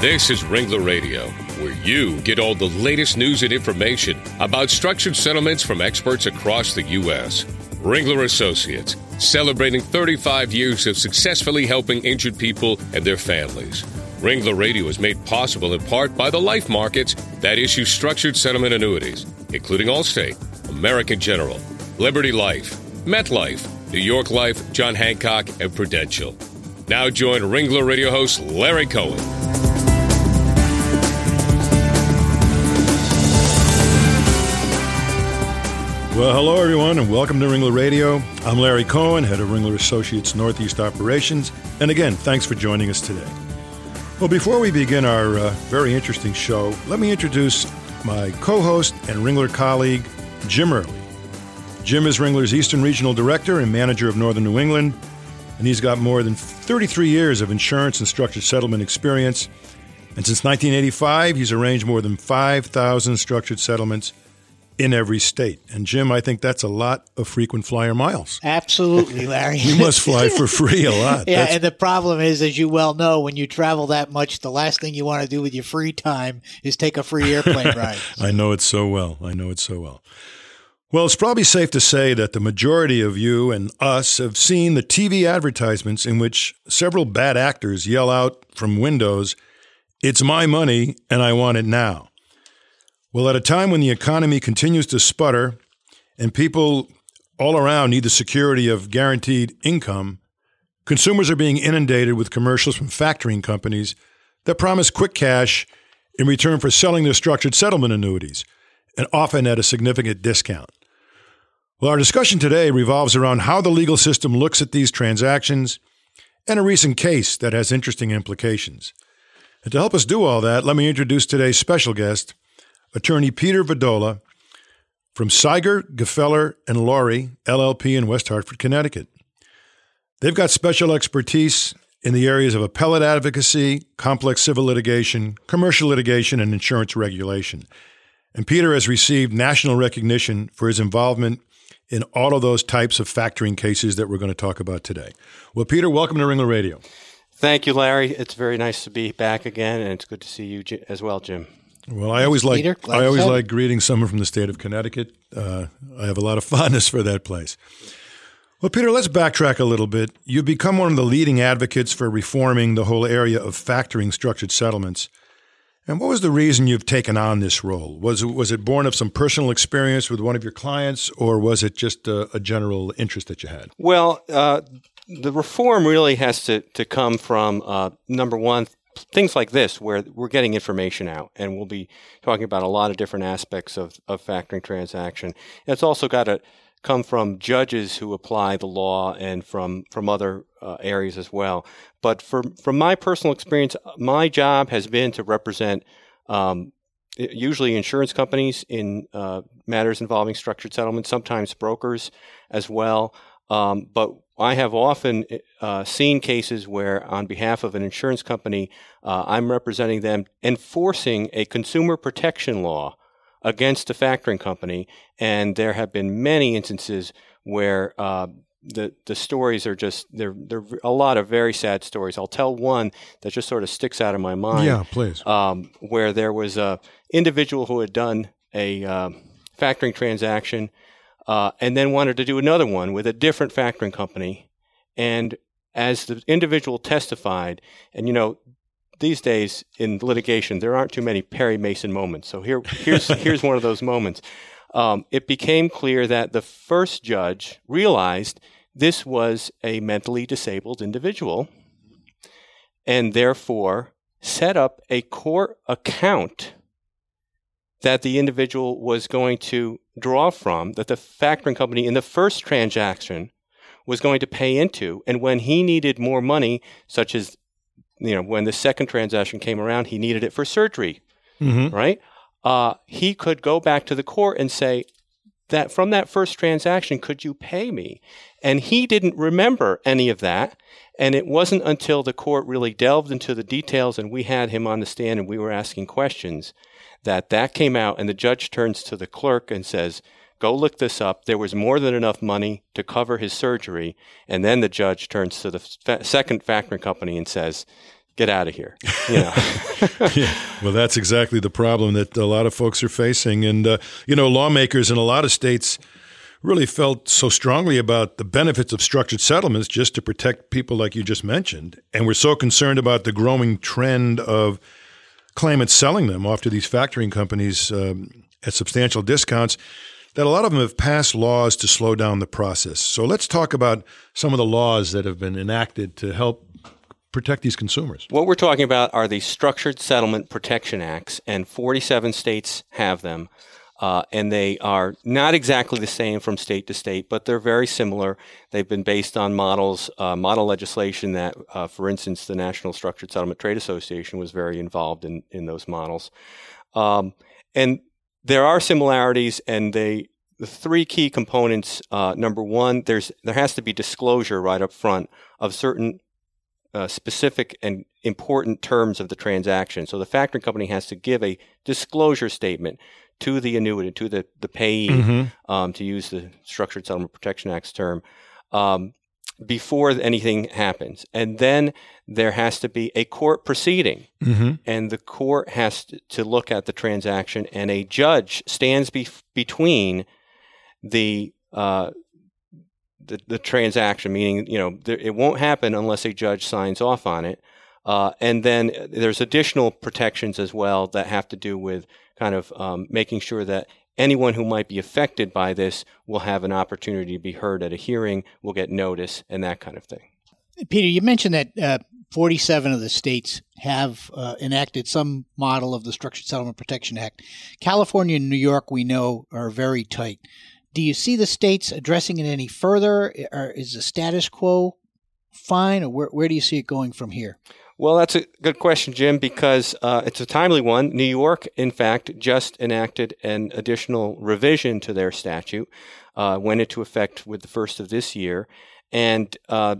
This is Ringler Radio, where you get all the latest news and information about structured settlements from experts across the U.S. Ringler Associates, celebrating 35 years of successfully helping injured people and their families. Ringler Radio is made possible in part by the life markets that issue structured settlement annuities, including Allstate, American General, Liberty Life, MetLife, New York Life, John Hancock, and Prudential. Now join Ringler Radio host Larry Cohen. Well, hello everyone, and welcome to Ringler Radio. I'm Larry Cohen, head of Ringler Associates Northeast Operations, and again, thanks for joining us today. Well, before we begin our uh, very interesting show, let me introduce my co-host and Ringler colleague, Jim Early. Jim is Ringler's Eastern Regional Director and Manager of Northern New England, and he's got more than 33 years of insurance and structured settlement experience. And since 1985, he's arranged more than 5,000 structured settlements in every state. And Jim, I think that's a lot of frequent flyer miles. Absolutely, Larry. you must fly for free a lot. yeah, that's... and the problem is, as you well know, when you travel that much, the last thing you want to do with your free time is take a free airplane ride. I know it so well. I know it so well. Well, it's probably safe to say that the majority of you and us have seen the TV advertisements in which several bad actors yell out from windows, It's my money and I want it now. Well, at a time when the economy continues to sputter and people all around need the security of guaranteed income, consumers are being inundated with commercials from factoring companies that promise quick cash in return for selling their structured settlement annuities, and often at a significant discount. Well, our discussion today revolves around how the legal system looks at these transactions and a recent case that has interesting implications. And to help us do all that, let me introduce today's special guest, attorney Peter Vodola from Seiger, Gfeller, and Laurie, LLP in West Hartford, Connecticut. They've got special expertise in the areas of appellate advocacy, complex civil litigation, commercial litigation, and insurance regulation. And Peter has received national recognition for his involvement in all of those types of factoring cases that we're going to talk about today. Well, Peter, welcome to Ringler Radio. Thank you, Larry. It's very nice to be back again, and it's good to see you as well, Jim. Well, I always like I always like greeting someone from the state of Connecticut. Uh, I have a lot of fondness for that place. Well, Peter, let's backtrack a little bit. You've become one of the leading advocates for reforming the whole area of factoring structured settlements. And what was the reason you've taken on this role? Was it, was it born of some personal experience with one of your clients, or was it just a, a general interest that you had? Well, uh, the reform really has to, to come from uh, number one, things like this, where we're getting information out, and we'll be talking about a lot of different aspects of, of factoring transaction. It's also got to come from judges who apply the law and from from other uh, areas as well. But from from my personal experience, my job has been to represent um, usually insurance companies in uh, matters involving structured settlements, sometimes brokers as well. Um, but I have often uh, seen cases where, on behalf of an insurance company, uh, I'm representing them enforcing a consumer protection law against a factoring company, and there have been many instances where uh, the the stories are just there. There a lot of very sad stories. I'll tell one that just sort of sticks out of my mind. Yeah, please. Um, where there was a individual who had done a uh, factoring transaction, uh, and then wanted to do another one with a different factoring company, and as the individual testified, and you know these days in litigation, there aren't too many Perry Mason moments. So here, here's here's one of those moments. Um, it became clear that the first judge realized this was a mentally disabled individual, and therefore set up a court account that the individual was going to draw from, that the factoring company in the first transaction was going to pay into. And when he needed more money, such as you know, when the second transaction came around, he needed it for surgery, mm-hmm. right? Uh, he could go back to the court and say that from that first transaction, could you pay me? And he didn't remember any of that. And it wasn't until the court really delved into the details and we had him on the stand and we were asking questions that that came out. And the judge turns to the clerk and says, Go look this up. There was more than enough money to cover his surgery. And then the judge turns to the fa- second factoring company and says, get out of here. You know. yeah. Well, that's exactly the problem that a lot of folks are facing, and uh, you know, lawmakers in a lot of states really felt so strongly about the benefits of structured settlements just to protect people like you just mentioned, and we're so concerned about the growing trend of claimants selling them off to these factoring companies um, at substantial discounts that a lot of them have passed laws to slow down the process. So let's talk about some of the laws that have been enacted to help protect these consumers. What we're talking about are the Structured Settlement Protection Acts, and 47 states have them. Uh, and they are not exactly the same from state to state, but they're very similar. They've been based on models, uh, model legislation that, uh, for instance, the National Structured Settlement Trade Association was very involved in, in those models. Um, and there are similarities, and they the three key components. Uh, number one, there's there has to be disclosure right up front of certain uh, specific and important terms of the transaction. So the factoring company has to give a disclosure statement to the annuitant, to the, the payee, mm-hmm. um, to use the Structured Settlement Protection Act's term, um, before anything happens. And then there has to be a court proceeding, mm-hmm. and the court has to, to, look at the transaction, and a judge stands be- between the, uh, the, the transaction, meaning you know there, it won't happen unless a judge signs off on it. Uh, and then there's additional protections as well that have to do with kind of um, making sure that anyone who might be affected by this will have an opportunity to be heard at a hearing, will get notice, and that kind of thing. Peter, you mentioned that uh, 47 of the states have uh, enacted some model of the Structured Settlement Protection Act. California and New York, we know, are very tight. Do you see the states addressing it any further? Or is the status quo fine, or where, where do you see it going from here? Well, that's a good question, Jim, because uh, it's a timely one. New York, in fact, just enacted an additional revision to their statute, uh, went into effect with the first of this year, and uh,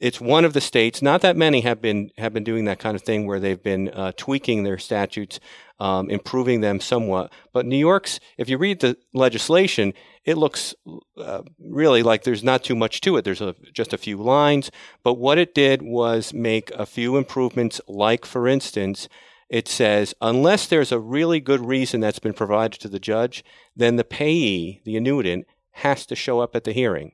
it's one of the states. Not that many have been have been doing that kind of thing where they've been uh, tweaking their statutes, um, improving them somewhat. But New York's, if you read the legislation, it looks uh, really like there's not too much to it. There's a, just a few lines. But what it did was make a few improvements, like, for instance, it says, unless there's a really good reason that's been provided to the judge, then the payee, the annuitant, has to show up at the hearing.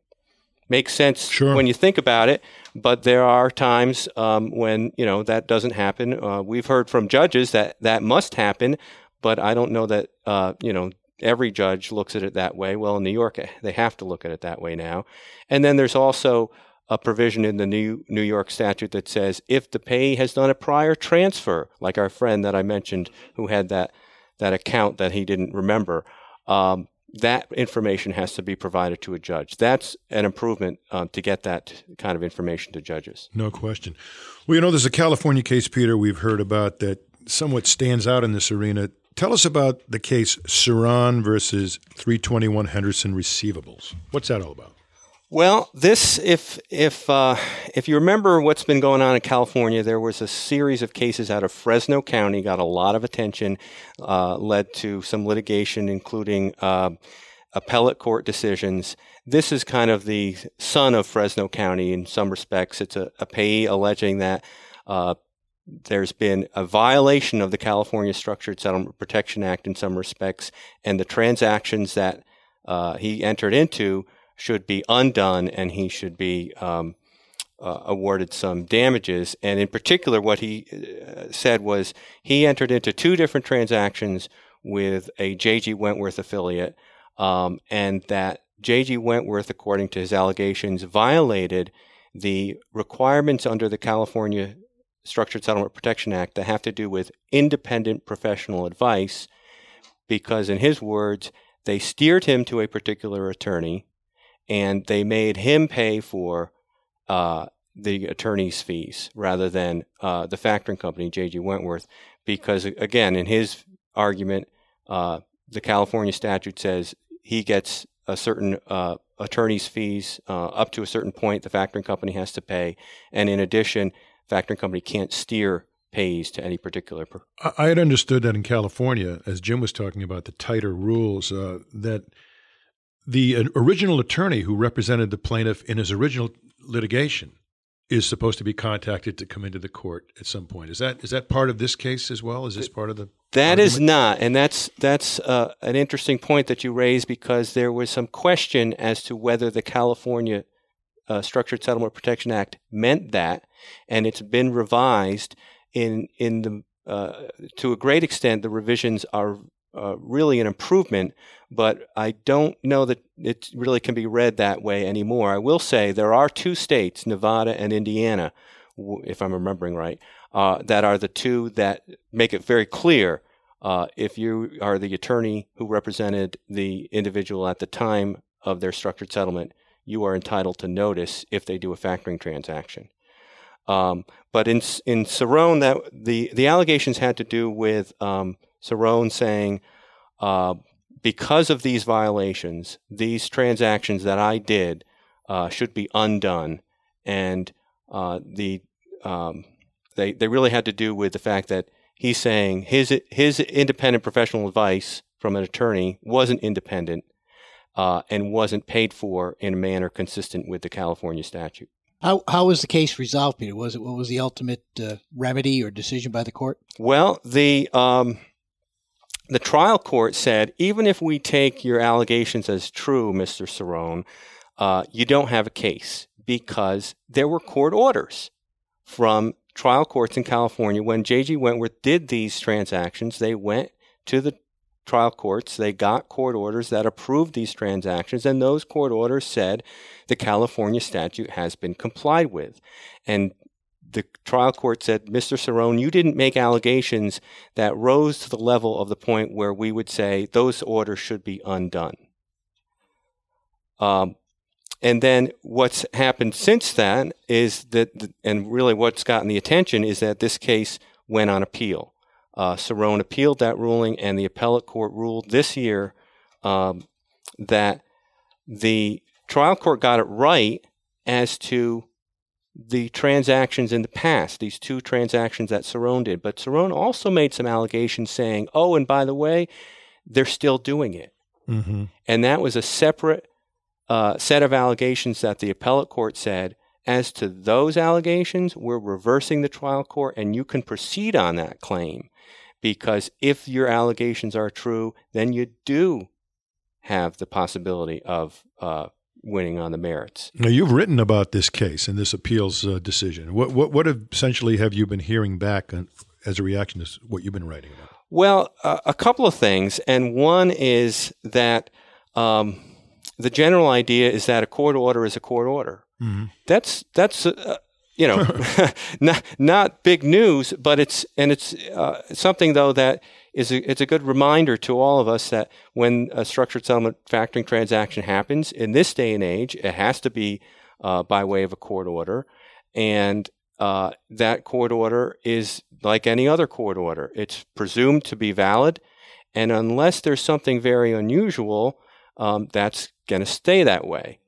Makes sense sure. when you think about it, but there are times um, when you know that doesn't happen. Uh, we've heard from judges that that must happen, but I don't know that uh, you know every judge looks at it that way. Well, in New York, eh, they have to look at it that way now. And then there's also a provision in the new New York statute that says if the payee has done a prior transfer, like our friend that I mentioned who had that that account that he didn't remember, um, that information has to be provided to a judge. That's an improvement um, to get that kind of information to judges. No question. Well, you know, there's a California case, Peter, we've heard about that somewhat stands out in this arena Tell us about the case Ceran versus 321 Henderson receivables. What's that all about? Well, this, if if uh, if you remember what's been going on in California, there was a series of cases out of Fresno County, got a lot of attention, uh, led to some litigation, including uh, appellate court decisions. This is kind of the son of Fresno County in some respects. It's a, a payee alleging that uh, there's been a violation of the California Structured Settlement Protection Act in some respects, and the transactions that uh, he entered into should be undone, and he should be um, uh, awarded some damages. And in particular, what he uh, said was he entered into two different transactions with a J.G. Wentworth affiliate, um, and that J.G. Wentworth, according to his allegations, violated the requirements under the California Structured Settlement Protection Act that have to do with independent professional advice because, in his words, they steered him to a particular attorney and they made him pay for uh, the attorney's fees rather than uh, the factoring company, J.G. Wentworth, because, again, in his argument, uh, the California statute says he gets a certain uh, attorney's fees uh, up to a certain point the factoring company has to pay. And in addition, factoring company can't steer pays to any particular. Per- I had understood that in California, as Jim was talking about the tighter rules, uh, that the original attorney who represented the plaintiff in his original litigation is supposed to be contacted to come into the court at some point. Is that is that part of this case as well? Is this part of the That is argument? not, and that's that's uh, an interesting point that you raised because there was some question as to whether the California uh, Structured Settlement Protection Act meant that, and it's been revised in in the uh, to a great extent. The revisions are uh, really an improvement, but I don't know that it really can be read that way anymore. I will say there are two states, Nevada and Indiana, if I'm remembering right, uh, that are the two that make it very clear uh, if you are the attorney who represented the individual at the time of their structured settlement, you are entitled to notice if they do a factoring transaction. Um, but in in Cerrone, that the the allegations had to do with um, Cerrone saying, uh, because of these violations, these transactions that I did uh, should be undone, and uh, the um, they they really had to do with the fact that he's saying his his independent professional advice from an attorney wasn't independent uh, and wasn't paid for in a manner consistent with the California statute. How how was the case resolved, Peter? Was it what was the ultimate uh, remedy or decision by the court? Well, the um, the trial court said even if we take your allegations as true, Mr. Cerrone, uh, you don't have a case because there were court orders from trial courts in California when J.G. Wentworth did these transactions. They went to the trial courts, they got court orders that approved these transactions, and those court orders said the California statute has been complied with. And the trial court said, Mr. Cerrone, you didn't make allegations that rose to the level of the point where we would say those orders should be undone. Um, and then what's happened since then is that, and really what's gotten the attention is that this case went on appeal. Uh, Cerrone appealed that ruling, and the appellate court ruled this year um, that the trial court got it right as to the transactions in the past, these two transactions that Cerrone did. But Cerrone also made some allegations saying, oh, and by the way, they're still doing it. Mm-hmm. And that was a separate uh, set of allegations that the appellate court said, as to those allegations, we're reversing the trial court and you can proceed on that claim. Because if your allegations are true, then you do have the possibility of uh, winning on the merits. Now you've written about this case and this appeals uh, decision. What what what essentially have you been hearing back on, as a reaction to what you've been writing about? Well, uh, a couple of things, and one is that um, the general idea is that a court order is a court order. Mm-hmm. That's that's uh, you know not not big news, but it's and it's uh, something though that is a, it's a good reminder to all of us that when a structured settlement factoring transaction happens in this day and age, it has to be uh, by way of a court order, and uh, that court order is like any other court order. It's presumed to be valid, and unless there's something very unusual, um, that's going to stay that way.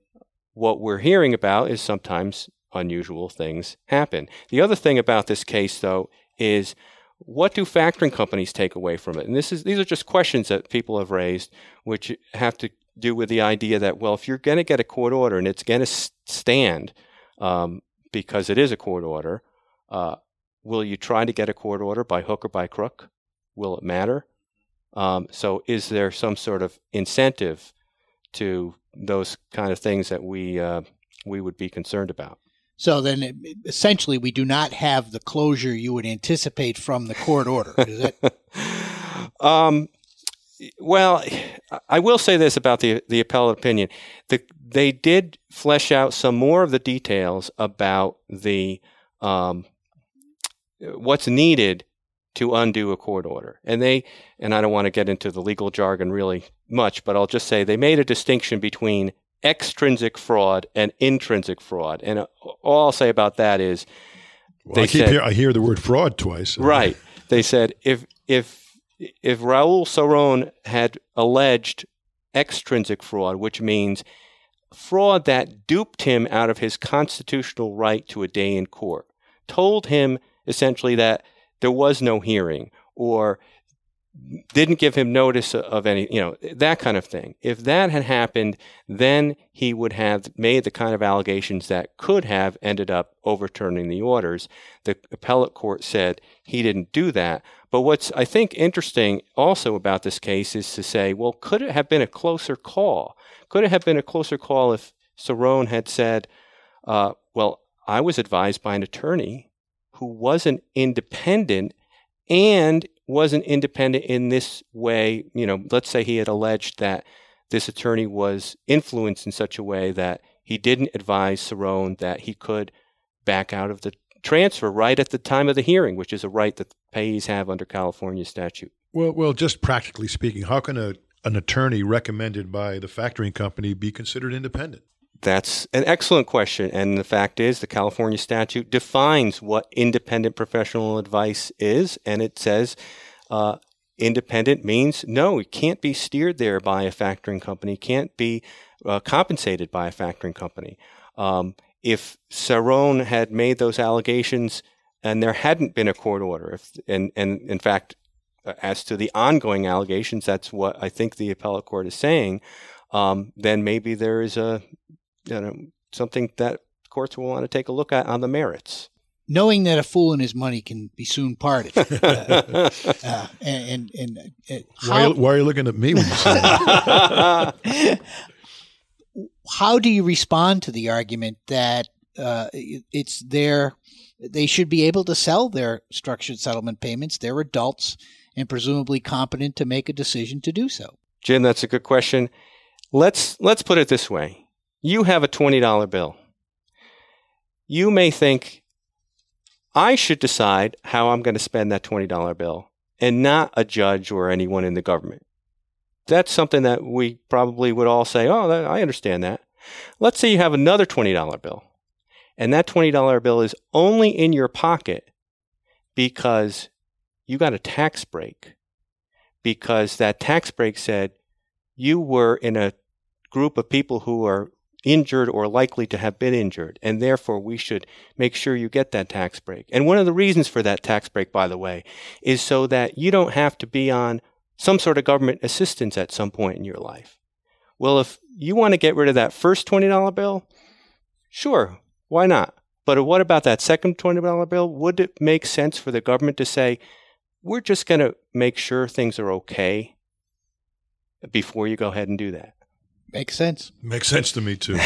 What we're hearing about is sometimes unusual things happen. The other thing about this case, though, is what do factoring companies take away from it? And this is these are just questions that people have raised, which have to do with the idea that well, if you're going to get a court order and it's going to stand um, because it is a court order, uh, will you try to get a court order by hook or by crook? Will it matter? Um, so, is there some sort of incentive to those kind of things that we uh, we would be concerned about? So then, it, essentially, we do not have the closure you would anticipate from the court order. Is it? um, well, I will say this about the the appellate opinion: the, they did flesh out some more of the details about the um, what's needed to undo a court order, and they and I don't want to get into the legal jargon really much, but I'll just say they made a distinction between extrinsic fraud and intrinsic fraud. And uh, all I'll say about that is, well, I keep said, hear, I hear the word fraud twice. Right. They said if if if Raul Cerrone had alleged extrinsic fraud, which means fraud that duped him out of his constitutional right to a day in court, told him essentially that there was no hearing or didn't give him notice of any, you know, that kind of thing. If that had happened, then he would have made the kind of allegations that could have ended up overturning the orders. The appellate court said he didn't do that. But what's, I think, interesting also about this case is to say, well, could it have been a closer call? Could it have been a closer call if Cerrone had said, uh, well, I was advised by an attorney who wasn't independent and wasn't independent in this way. You know, let's say he had alleged that this attorney was influenced in such a way that he didn't advise Cerrone that he could back out of the transfer right at the time of the hearing, which is a right that payees have under California statute. Well, well, just practically speaking, how can a, an attorney recommended by the factoring company be considered independent? That's an excellent question. And the fact is, the California statute defines what independent professional advice is. And it says uh, independent means no, it can't be steered there by a factoring company, can't be uh, compensated by a factoring company. Um, if Cerrone had made those allegations and there hadn't been a court order, if, and, and in fact, uh, as to the ongoing allegations, that's what I think the appellate court is saying. Um, then maybe there is a you know, something that courts will want to take a look at on the merits. Knowing that a fool and his money can be soon parted, uh, uh, and, and, and uh, why, are you, why, are you, looking at me when you say that? how do you respond to the argument that uh, it's their they should be able to sell their structured settlement payments? They're adults and presumably competent to make a decision to do so. Jim, that's a good question. Let's let's put it this way you have a $20 bill. You may think, I should decide how I'm going to spend that $20 bill and not a judge or anyone in the government. That's something that we probably would all say, oh, I understand that. Let's say you have another $20 bill, and that $20 bill is only in your pocket because you got a tax break, because that tax break said you were in a group of people who are injured or likely to have been injured, and therefore we should make sure you get that tax break. And one of the reasons for that tax break, by the way, is so that you don't have to be on some sort of government assistance at some point in your life. Well, if you want to get rid of that first $20 bill, sure, why not? But what about that second $20 bill? Would it make sense for the government to say, we're just going to make sure things are okay before you go ahead and do that? Makes sense. Makes sense to me too.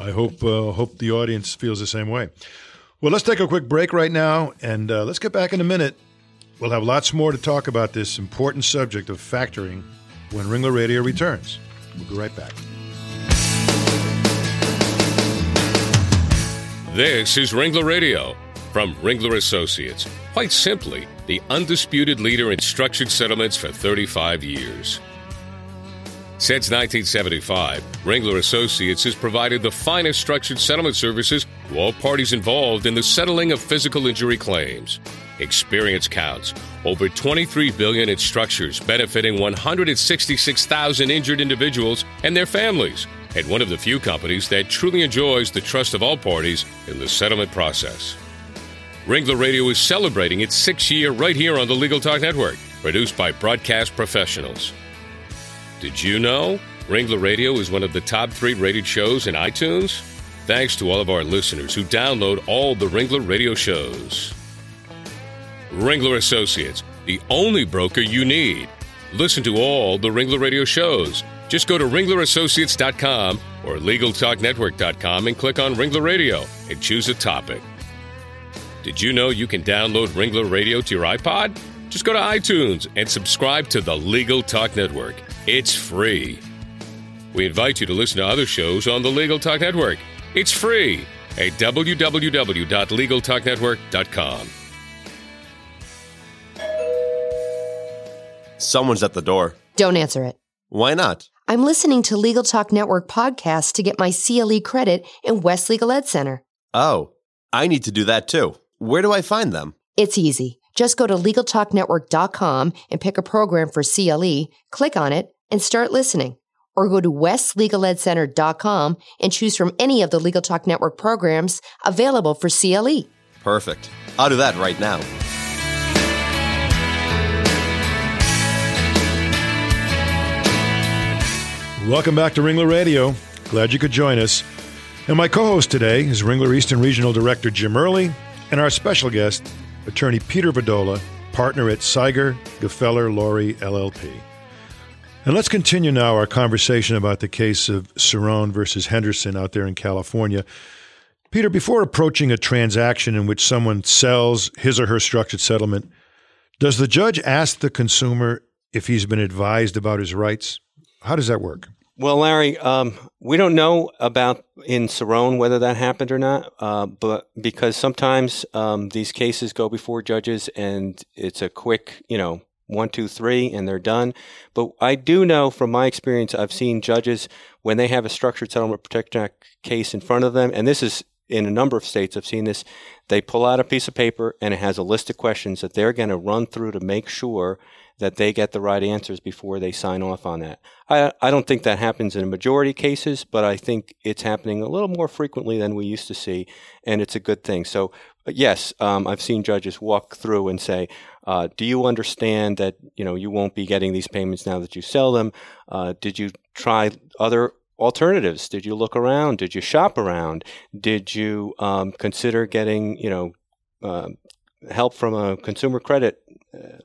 I hope uh, hope the audience feels the same way. Well, let's take a quick break right now, and uh, let's get back in a minute. We'll have lots more to talk about this important subject of factoring when Ringler Radio returns. We'll be right back. This is Ringler Radio from Ringler Associates. Quite simply, the undisputed leader in structured settlements for 35 years. Since 1975, Ringler Associates has provided the finest structured settlement services to all parties involved in the settling of physical injury claims. Experience counts. Over 23 billion in structures benefiting 166,000 injured individuals and their families. And one of the few companies that truly enjoys the trust of all parties in the settlement process. Ringler Radio is celebrating its sixth year right here on the Legal Talk Network, produced by broadcast professionals. Did you know Ringler Radio is one of the top three rated shows in iTunes? Thanks to all of our listeners who download all the Ringler Radio shows. Ringler Associates, the only broker you need. Listen to all the Ringler Radio shows. Just go to ringlerassociates.com or LegalTalkNetwork.com and click on Ringler Radio and choose a topic. Did you know you can download Ringler Radio to your iPod? Just go to iTunes and subscribe to the Legal Talk Network. It's free. We invite you to listen to other shows on the Legal Talk Network. It's free at www.legaltalknetwork.com. Someone's at the door. Don't answer it. Why not? I'm listening to Legal Talk Network podcasts to get my CLE credit in West Legal Ed Center. Oh, I need to do that too. Where do I find them? It's easy. Just go to LegalTalkNetwork.com and pick a program for CLE, click on it, and start listening. Or go to westlegaledcenter.com and choose from any of the Legal Talk Network programs available for CLE. Perfect. I'll do that right now. Welcome back to Ringler Radio. Glad you could join us. And my co host today is Ringler Eastern Regional Director Jim Early, and our special guest attorney Peter Vodola, partner at Seiger, Gfeller, Laurie, LLP. And let's continue now our conversation about the case of Cerrone versus Henderson out there in California. Peter, before approaching a transaction in which someone sells his or her structured settlement, does the judge ask the consumer if he's been advised about his rights? How does that work? Well, Larry, um, we don't know about in Cerrone whether that happened or not, uh, but because sometimes um, these cases go before judges and it's a quick, you know, one, two, three, and they're done. But I do know from my experience, I've seen judges when they have a structured settlement protection act case in front of them, and this is in a number of states, I've seen this. They pull out a piece of paper and it has a list of questions that they're going to run through to make sure that they get the right answers before they sign off on that. I, I don't think that happens in a majority of cases, but I think it's happening a little more frequently than we used to see, and it's a good thing. So, yes, um, I've seen judges walk through and say, uh, "Do you understand that you know you won't be getting these payments now that you sell them? Uh, did you try other alternatives? Did you look around? Did you shop around? Did you um, consider getting you know?" Uh, help from a consumer credit uh,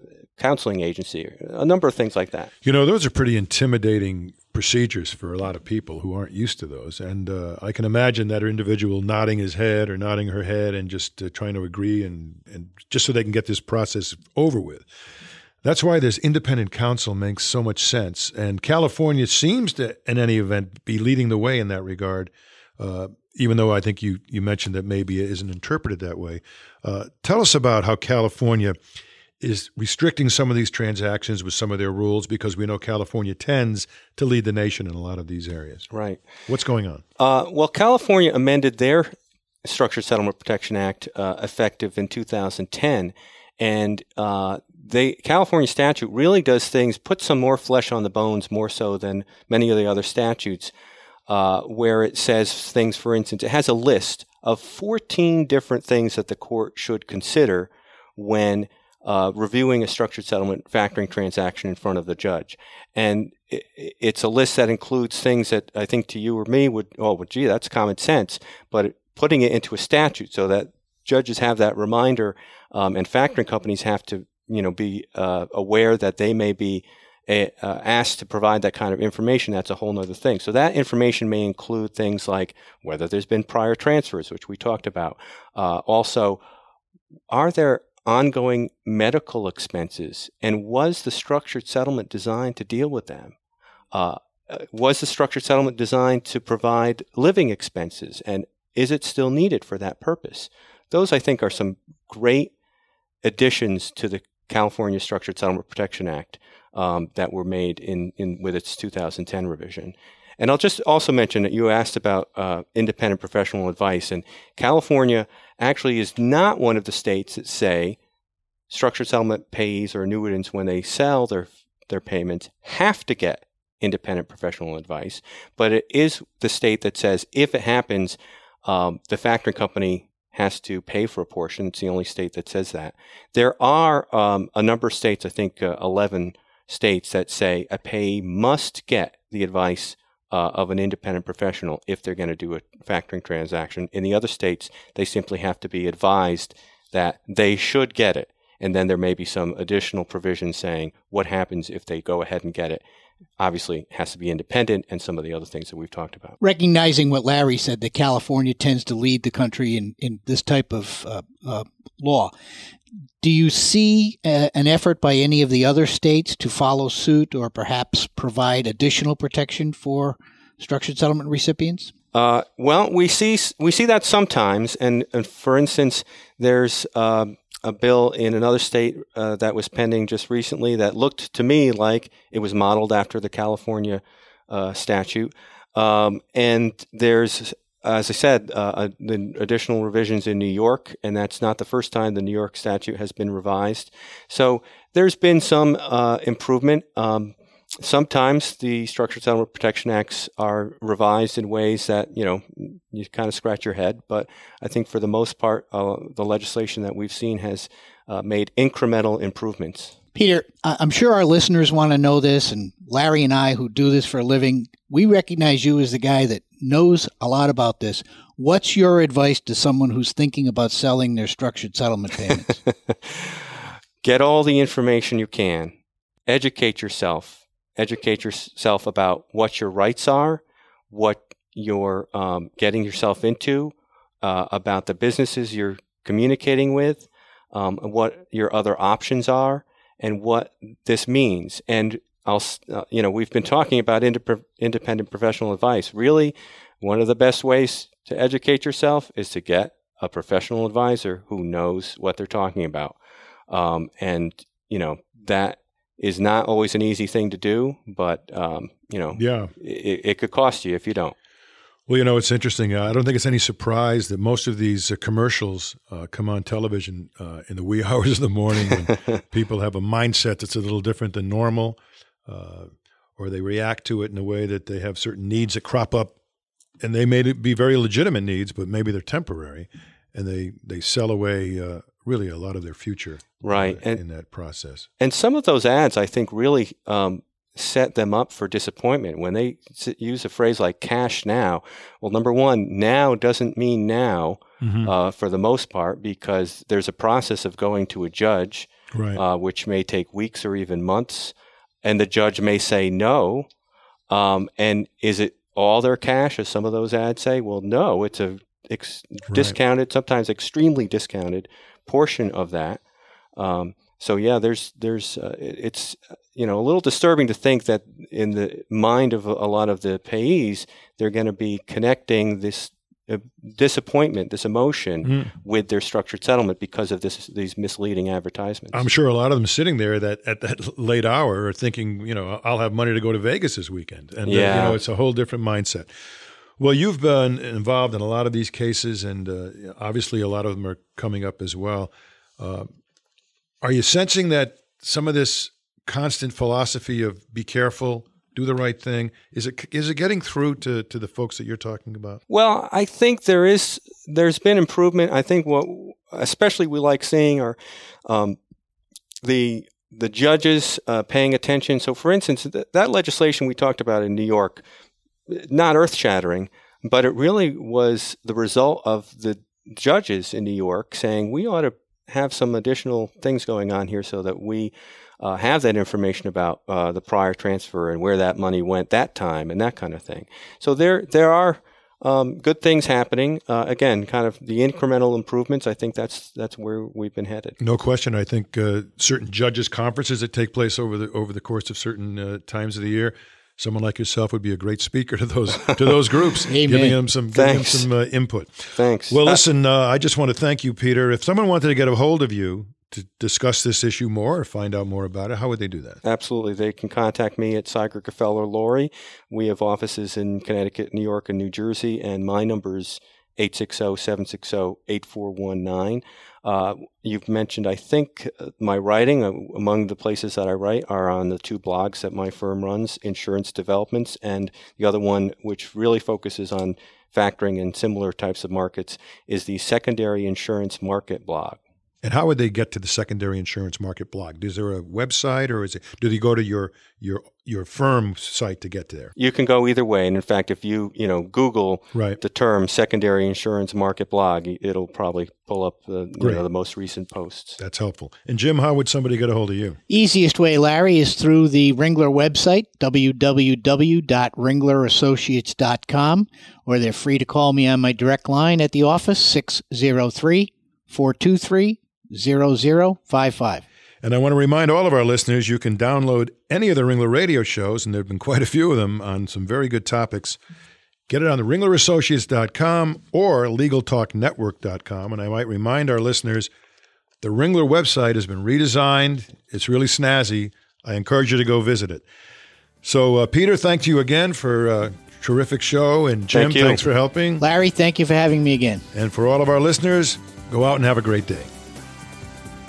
counseling agency, a number of things like that. You know, those are pretty intimidating procedures for a lot of people who aren't used to those. And uh, I can imagine that individual nodding his head or nodding her head and just uh, trying to agree and, and just so they can get this process over with. That's why this independent counsel makes so much sense. And California seems to, in any event, be leading the way in that regard. Uh, even though I think you, you mentioned that maybe it isn't interpreted that way. Uh, tell us about how California is restricting some of these transactions with some of their rules because we know California tends to lead the nation in a lot of these areas. Right. What's going on? Uh, well, California amended their Structured Settlement Protection Act uh, effective in 2010, and uh, they California statute really does things, put some more flesh on the bones, more so than many of the other statutes, uh, where it says things. For instance, it has a list of 14 different things that the court should consider when uh, reviewing a structured settlement factoring transaction in front of the judge. And it, it's a list that includes things that I think to you or me would, oh, well, gee, that's common sense. But putting it into a statute so that judges have that reminder um, and factoring companies have to, you know, be uh, aware that they may be a, uh, asked to provide that kind of information, that's a whole other thing. So that information may include things like whether there's been prior transfers, which we talked about. Uh, also, are there ongoing medical expenses, and was the structured settlement designed to deal with them? Uh, uh, was the structured settlement designed to provide living expenses, and is it still needed for that purpose? Those, I think, are some great additions to the California Structured Settlement Protection Act um, that were made in, in with its 2010 revision. And I'll just also mention that you asked about uh, independent professional advice, and California actually is not one of the states that say structured settlement pays or annuitants, when they sell their their payments, have to get independent professional advice. But it is the state that says if it happens, um, the factoring company has to pay for a portion. It's the only state that says that. There are um, a number of states, I think uh, 11 states, that say a payee must get the advice uh, of an independent professional if they're going to do a factoring transaction. In the other states, they simply have to be advised that they should get it. And then there may be some additional provision saying what happens if they go ahead and get it. Obviously, has to be independent and some of the other things that we've talked about. Recognizing what Larry said, that California tends to lead the country in, in this type of uh, uh, law. Do you see a, an effort by any of the other states to follow suit or perhaps provide additional protection for structured settlement recipients? Uh, well, we see we see that sometimes, and, and for instance, there's uh, a bill in another state uh, that was pending just recently that looked to me like it was modeled after the California uh, statute, um, and there's as I said, uh, the additional revisions in New York, and that's not the first time the New York statute has been revised. So there's been some uh, improvement. Um, sometimes the Structured Settlement Protection Acts are revised in ways that you know you kind of scratch your head. But I think for the most part, uh, the legislation that we've seen has uh, made incremental improvements. Peter, I'm sure our listeners want to know this, and Larry and I, who do this for a living, we recognize you as the guy that knows a lot about this. What's your advice to someone who's thinking about selling their structured settlement payments? Get all the information you can. Educate yourself. Educate yourself about what your rights are, what you're um, getting yourself into, uh, about the businesses you're communicating with, um, what your other options are, and what this means. And I'll, uh, you know, we've been talking about independent professional advice. Really, one of the best ways to educate yourself is to get a professional advisor who knows what they're talking about. Um, and, you know, that is not always an easy thing to do, but, um, you know, yeah. It, it, could cost you if you don't. Well, you know, it's interesting. Uh, I don't think it's any surprise that most of these uh, commercials uh, come on television uh, in the wee hours of the morning when people have a mindset that's a little different than normal, uh, or they react to it in a way that they have certain needs that crop up and they may be very legitimate needs, but maybe they're temporary, and they they sell away uh, really a lot of their future right uh, and, in that process. And some of those ads, I think, really um, set them up for disappointment when they use a phrase like "cash now." Well, number one, now doesn't mean now mm-hmm. uh, for the most part because there's a process of going to a judge, right. uh, which may take weeks or even months, and the judge may say no. Um, and is it all their cash, as some of those ads say? Well, no, it's a ex- right. discounted, sometimes extremely discounted portion of that. Um, so yeah, there's there's uh, it's you know a little disturbing to think that in the mind of a, a lot of the payees, they're going to be connecting this disappointment, this emotion mm. with their structured settlement because of this these misleading advertisements. I'm sure a lot of them sitting there that at that late hour are thinking, you know, I'll have money to go to Vegas this weekend, and yeah. uh, you know, it's a whole different mindset. Well, you've been involved in a lot of these cases, and uh, obviously a lot of them are coming up as well. Uh, are you sensing that some of this constant philosophy of be careful, do the right thing? Is it is it getting through to, to the folks that you're talking about? Well, I think there is there's been improvement. I think what especially we like seeing are um, the the judges uh, paying attention. So, for instance, th- that legislation we talked about in New York, not earth shattering, but it really was the result of the judges in New York saying we ought to have some additional things going on here so that we uh, have that information about uh, the prior transfer and where that money went that time and that kind of thing. So there there are um, good things happening. Uh, again, kind of the incremental improvements. I think that's that's where we've been headed. No question. I think uh, certain judges' conferences that take place over the over the course of certain uh, times of the year someone like yourself would be a great speaker to those to those groups, giving them some giving them some uh, input. Thanks. Well, uh, listen, uh, I just want to thank you, Peter. If someone wanted to get a hold of you to discuss this issue more or find out more about it, how would they do that? Absolutely, they can contact me at Seiger Gfeller Laurie. We have offices in Connecticut, New York, and New Jersey, and my number is 860-760-8419. Uh, you've mentioned, I think, uh, my writing. Uh, among the places that I write are on the two blogs that my firm runs, Insurance Developments, and the other one, which really focuses on factoring and similar types of markets, is the Secondary Insurance Market blog. And how would they get to the secondary insurance market blog? Is there a website, or is it? Do they go to your your your firm site to get there? You can go either way, and in fact, if you you know Google right. the term secondary insurance market blog, it'll probably pull up the you know, the most recent posts. That's helpful. And Jim, how would somebody get a hold of you? Easiest way, Larry, is through the Ringler website www.ringlerassociates.com, or they're free to call me on my direct line at the office 603 423 0055. And I want to remind all of our listeners you can download any of the Ringler radio shows, and there have been quite a few of them on some very good topics. Get it on the ringlerassociates.com or legaltalknetwork.com. And I might remind our listeners the Ringler website has been redesigned. It's really snazzy. I encourage you to go visit it. So, uh, Peter, thank you again for a terrific show. And Jim, thank thanks for helping. Larry, thank you for having me again. And for all of our listeners, go out and have a great day.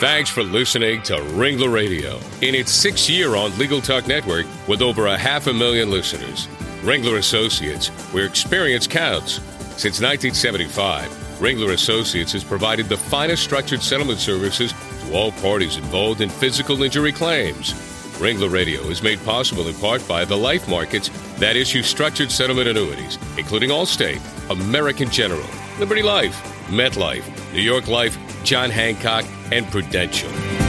Thanks for listening to Ringler Radio in its sixth year on Legal Talk Network with over a half a million listeners. Ringler Associates, where experience counts. Since 1975, Ringler Associates has provided the finest structured settlement services to all parties involved in physical injury claims. Ringler Radio is made possible in part by the life markets that issue structured settlement annuities, including Allstate, American General, Liberty Life, MetLife, New York Life, John Hancock, and Prudential.